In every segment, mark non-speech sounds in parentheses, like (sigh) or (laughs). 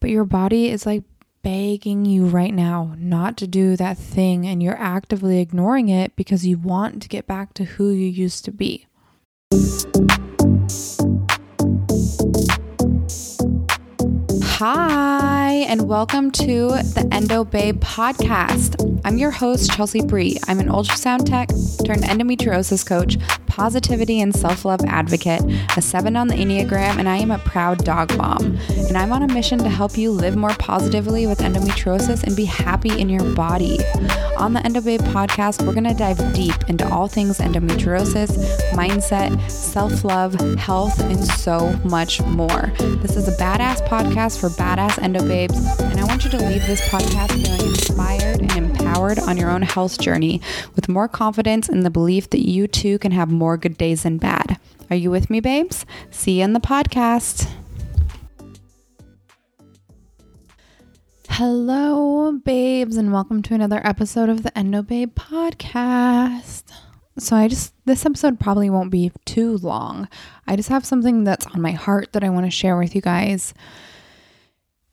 But your body is like begging you right now not to do that thing, and you're actively ignoring it because you want to get back to who you used to be. Hi, and welcome to the Endo Babe podcast. I'm your host, Chelsea Bree. I'm an ultrasound tech turned endometriosis coach, positivity and self love advocate, a seven on the Enneagram, and I am a proud dog mom. And I'm on a mission to help you live more positively with endometriosis and be happy in your body. On the Endo Babe podcast, we're going to dive deep into all things endometriosis, mindset, self love, health, and so much more. This is a badass podcast for badass endo babes, and I want you to leave this podcast feeling inspired and empowered on your own health journey with more confidence in the belief that you too can have more good days than bad. Are you with me, babes? See you in the podcast. Hello, babes, and welcome to another episode of the Endo Babe podcast. So, I just, this episode probably won't be too long. I just have something that's on my heart that I want to share with you guys.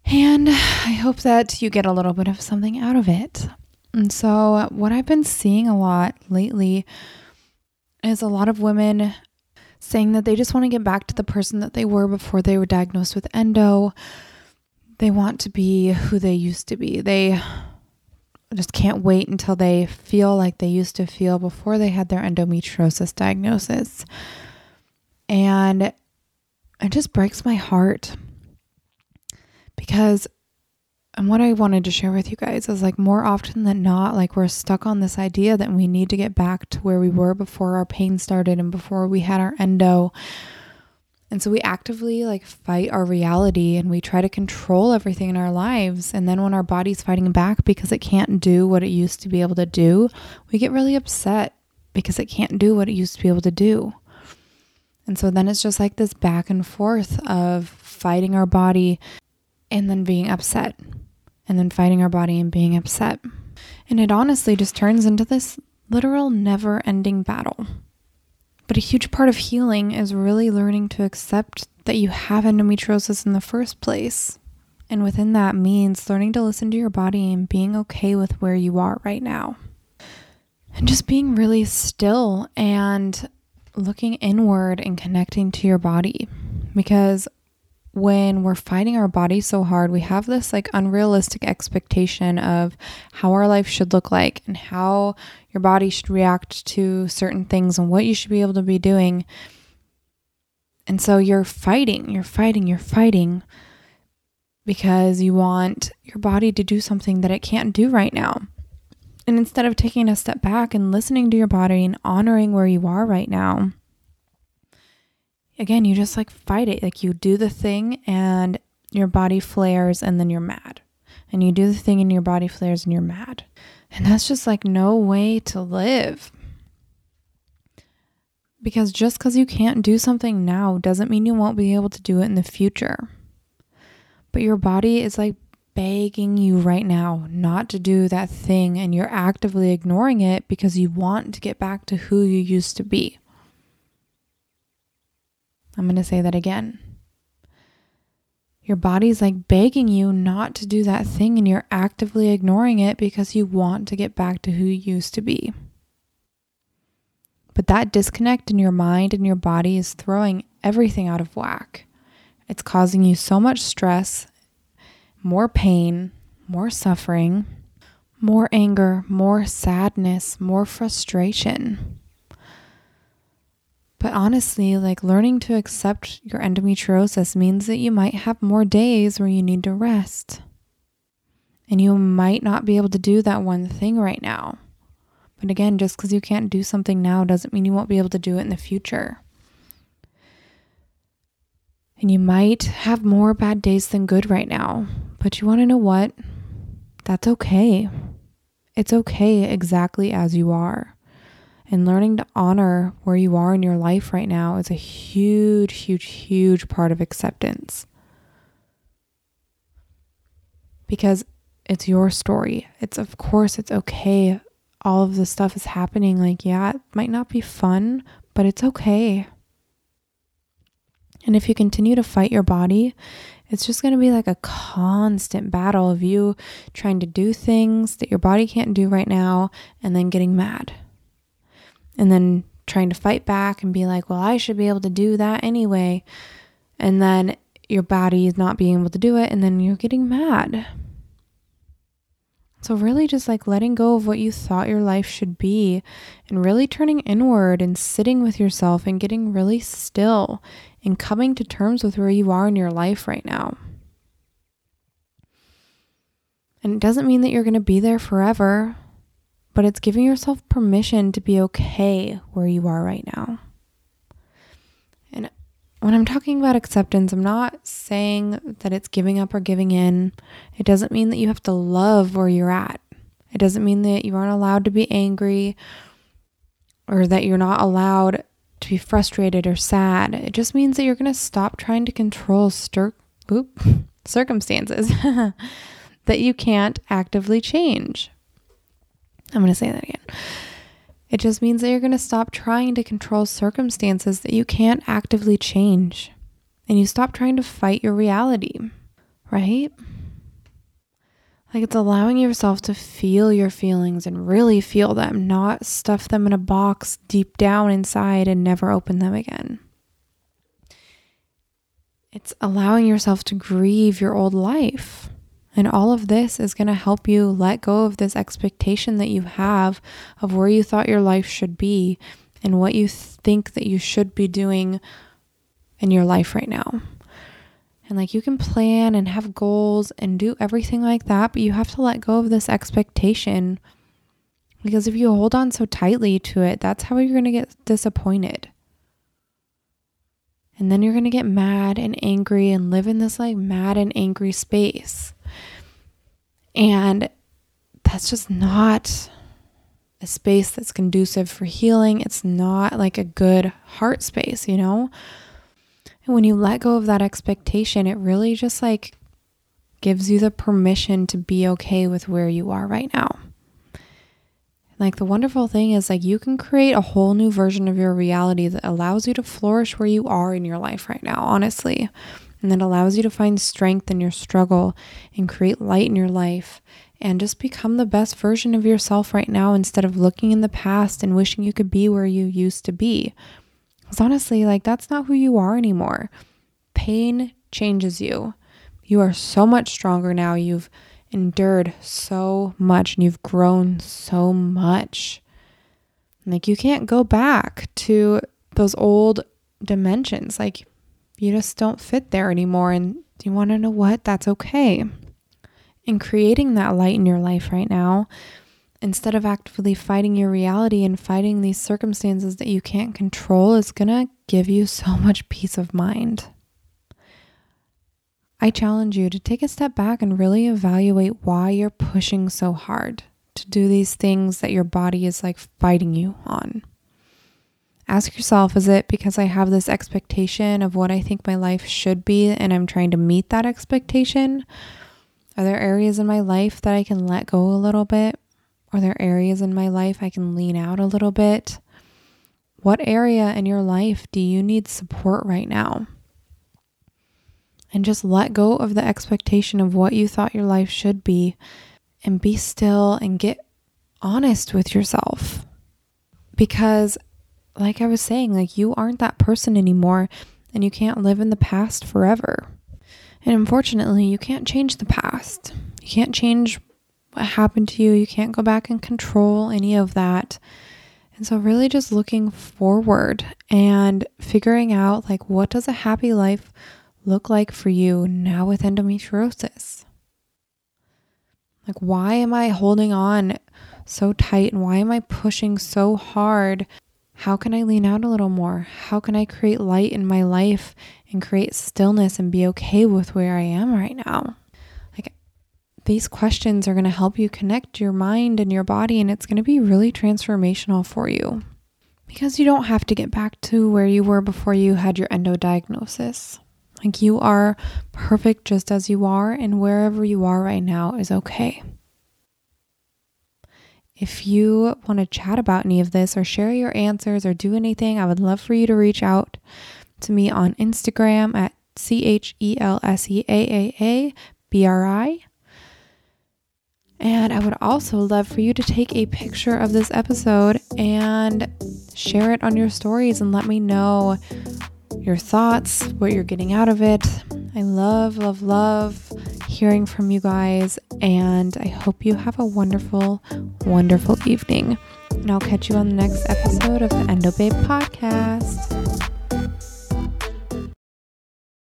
And I hope that you get a little bit of something out of it. And so, what I've been seeing a lot lately is a lot of women saying that they just want to get back to the person that they were before they were diagnosed with endo. They want to be who they used to be. They just can't wait until they feel like they used to feel before they had their endometriosis diagnosis. And it just breaks my heart because and what I wanted to share with you guys is like more often than not, like we're stuck on this idea that we need to get back to where we were before our pain started and before we had our endo. And so we actively like fight our reality and we try to control everything in our lives. And then when our body's fighting back because it can't do what it used to be able to do, we get really upset because it can't do what it used to be able to do. And so then it's just like this back and forth of fighting our body and then being upset and then fighting our body and being upset. And it honestly just turns into this literal never ending battle. But a huge part of healing is really learning to accept that you have endometriosis in the first place. And within that means learning to listen to your body and being okay with where you are right now. And just being really still and looking inward and connecting to your body. Because when we're fighting our body so hard, we have this like unrealistic expectation of how our life should look like and how your body should react to certain things and what you should be able to be doing. And so you're fighting, you're fighting, you're fighting because you want your body to do something that it can't do right now. And instead of taking a step back and listening to your body and honoring where you are right now, again, you just like fight it. Like you do the thing and your body flares and then you're mad. And you do the thing and your body flares and you're mad. And that's just like no way to live. Because just because you can't do something now doesn't mean you won't be able to do it in the future. But your body is like begging you right now not to do that thing, and you're actively ignoring it because you want to get back to who you used to be. I'm going to say that again. Your body's like begging you not to do that thing, and you're actively ignoring it because you want to get back to who you used to be. But that disconnect in your mind and your body is throwing everything out of whack. It's causing you so much stress, more pain, more suffering, more anger, more sadness, more frustration. But honestly, like learning to accept your endometriosis means that you might have more days where you need to rest. And you might not be able to do that one thing right now. But again, just because you can't do something now doesn't mean you won't be able to do it in the future. And you might have more bad days than good right now. But you want to know what? That's okay. It's okay exactly as you are. And learning to honor where you are in your life right now is a huge, huge, huge part of acceptance. Because it's your story. It's, of course, it's okay. All of this stuff is happening. Like, yeah, it might not be fun, but it's okay. And if you continue to fight your body it's just going to be like a constant battle of you trying to do things that your body can't do right now and then getting mad. And then trying to fight back and be like, well, I should be able to do that anyway. And then your body is not being able to do it. And then you're getting mad. So, really, just like letting go of what you thought your life should be and really turning inward and sitting with yourself and getting really still and coming to terms with where you are in your life right now. And it doesn't mean that you're going to be there forever, but it's giving yourself permission to be okay where you are right now. And when I'm talking about acceptance, I'm not saying that it's giving up or giving in. It doesn't mean that you have to love where you're at. It doesn't mean that you aren't allowed to be angry or that you're not allowed to be frustrated or sad. It just means that you're going to stop trying to control stir- oop, (laughs) circumstances (laughs) that you can't actively change. I'm going to say that again. It just means that you're going to stop trying to control circumstances that you can't actively change. And you stop trying to fight your reality, right? Like it's allowing yourself to feel your feelings and really feel them, not stuff them in a box deep down inside and never open them again. It's allowing yourself to grieve your old life and all of this is going to help you let go of this expectation that you have of where you thought your life should be and what you think that you should be doing in your life right now. And like you can plan and have goals and do everything like that, but you have to let go of this expectation because if you hold on so tightly to it, that's how you're going to get disappointed. And then you're going to get mad and angry and live in this like mad and angry space. And that's just not a space that's conducive for healing. It's not like a good heart space, you know? And when you let go of that expectation, it really just like gives you the permission to be okay with where you are right now. Like the wonderful thing is like you can create a whole new version of your reality that allows you to flourish where you are in your life right now, honestly and that allows you to find strength in your struggle and create light in your life and just become the best version of yourself right now instead of looking in the past and wishing you could be where you used to be. Because honestly, like that's not who you are anymore. Pain changes you. You are so much stronger now. You've endured so much and you've grown so much. Like you can't go back to those old dimensions. Like you just don't fit there anymore. And you want to know what? That's okay. And creating that light in your life right now, instead of actively fighting your reality and fighting these circumstances that you can't control, is going to give you so (laughs) much peace of mind. I challenge you to take a step back and really evaluate why you're pushing so hard to do these things that your body is like fighting you on. Ask yourself is it because I have this expectation of what I think my life should be and I'm trying to meet that expectation? Are there areas in my life that I can let go a little bit? Are there areas in my life I can lean out a little bit? What area in your life do you need support right now? And just let go of the expectation of what you thought your life should be and be still and get honest with yourself. Because like I was saying, like you aren't that person anymore and you can't live in the past forever. And unfortunately, you can't change the past. You can't change what happened to you. You can't go back and control any of that. And so really just looking forward and figuring out like what does a happy life look like for you now with endometriosis? Like why am I holding on so tight and why am I pushing so hard how can I lean out a little more? How can I create light in my life and create stillness and be okay with where I am right now? Like these questions are going to help you connect your mind and your body, and it's going to be really transformational for you because you don't have to get back to where you were before you had your endo diagnosis. Like you are perfect just as you are, and wherever you are right now is okay. If you want to chat about any of this or share your answers or do anything, I would love for you to reach out to me on Instagram at C H E L S E A A A B R I. And I would also love for you to take a picture of this episode and share it on your stories and let me know your thoughts, what you're getting out of it. I love, love, love hearing from you guys. And I hope you have a wonderful, wonderful evening. And I'll catch you on the next episode of the Endo Babe podcast.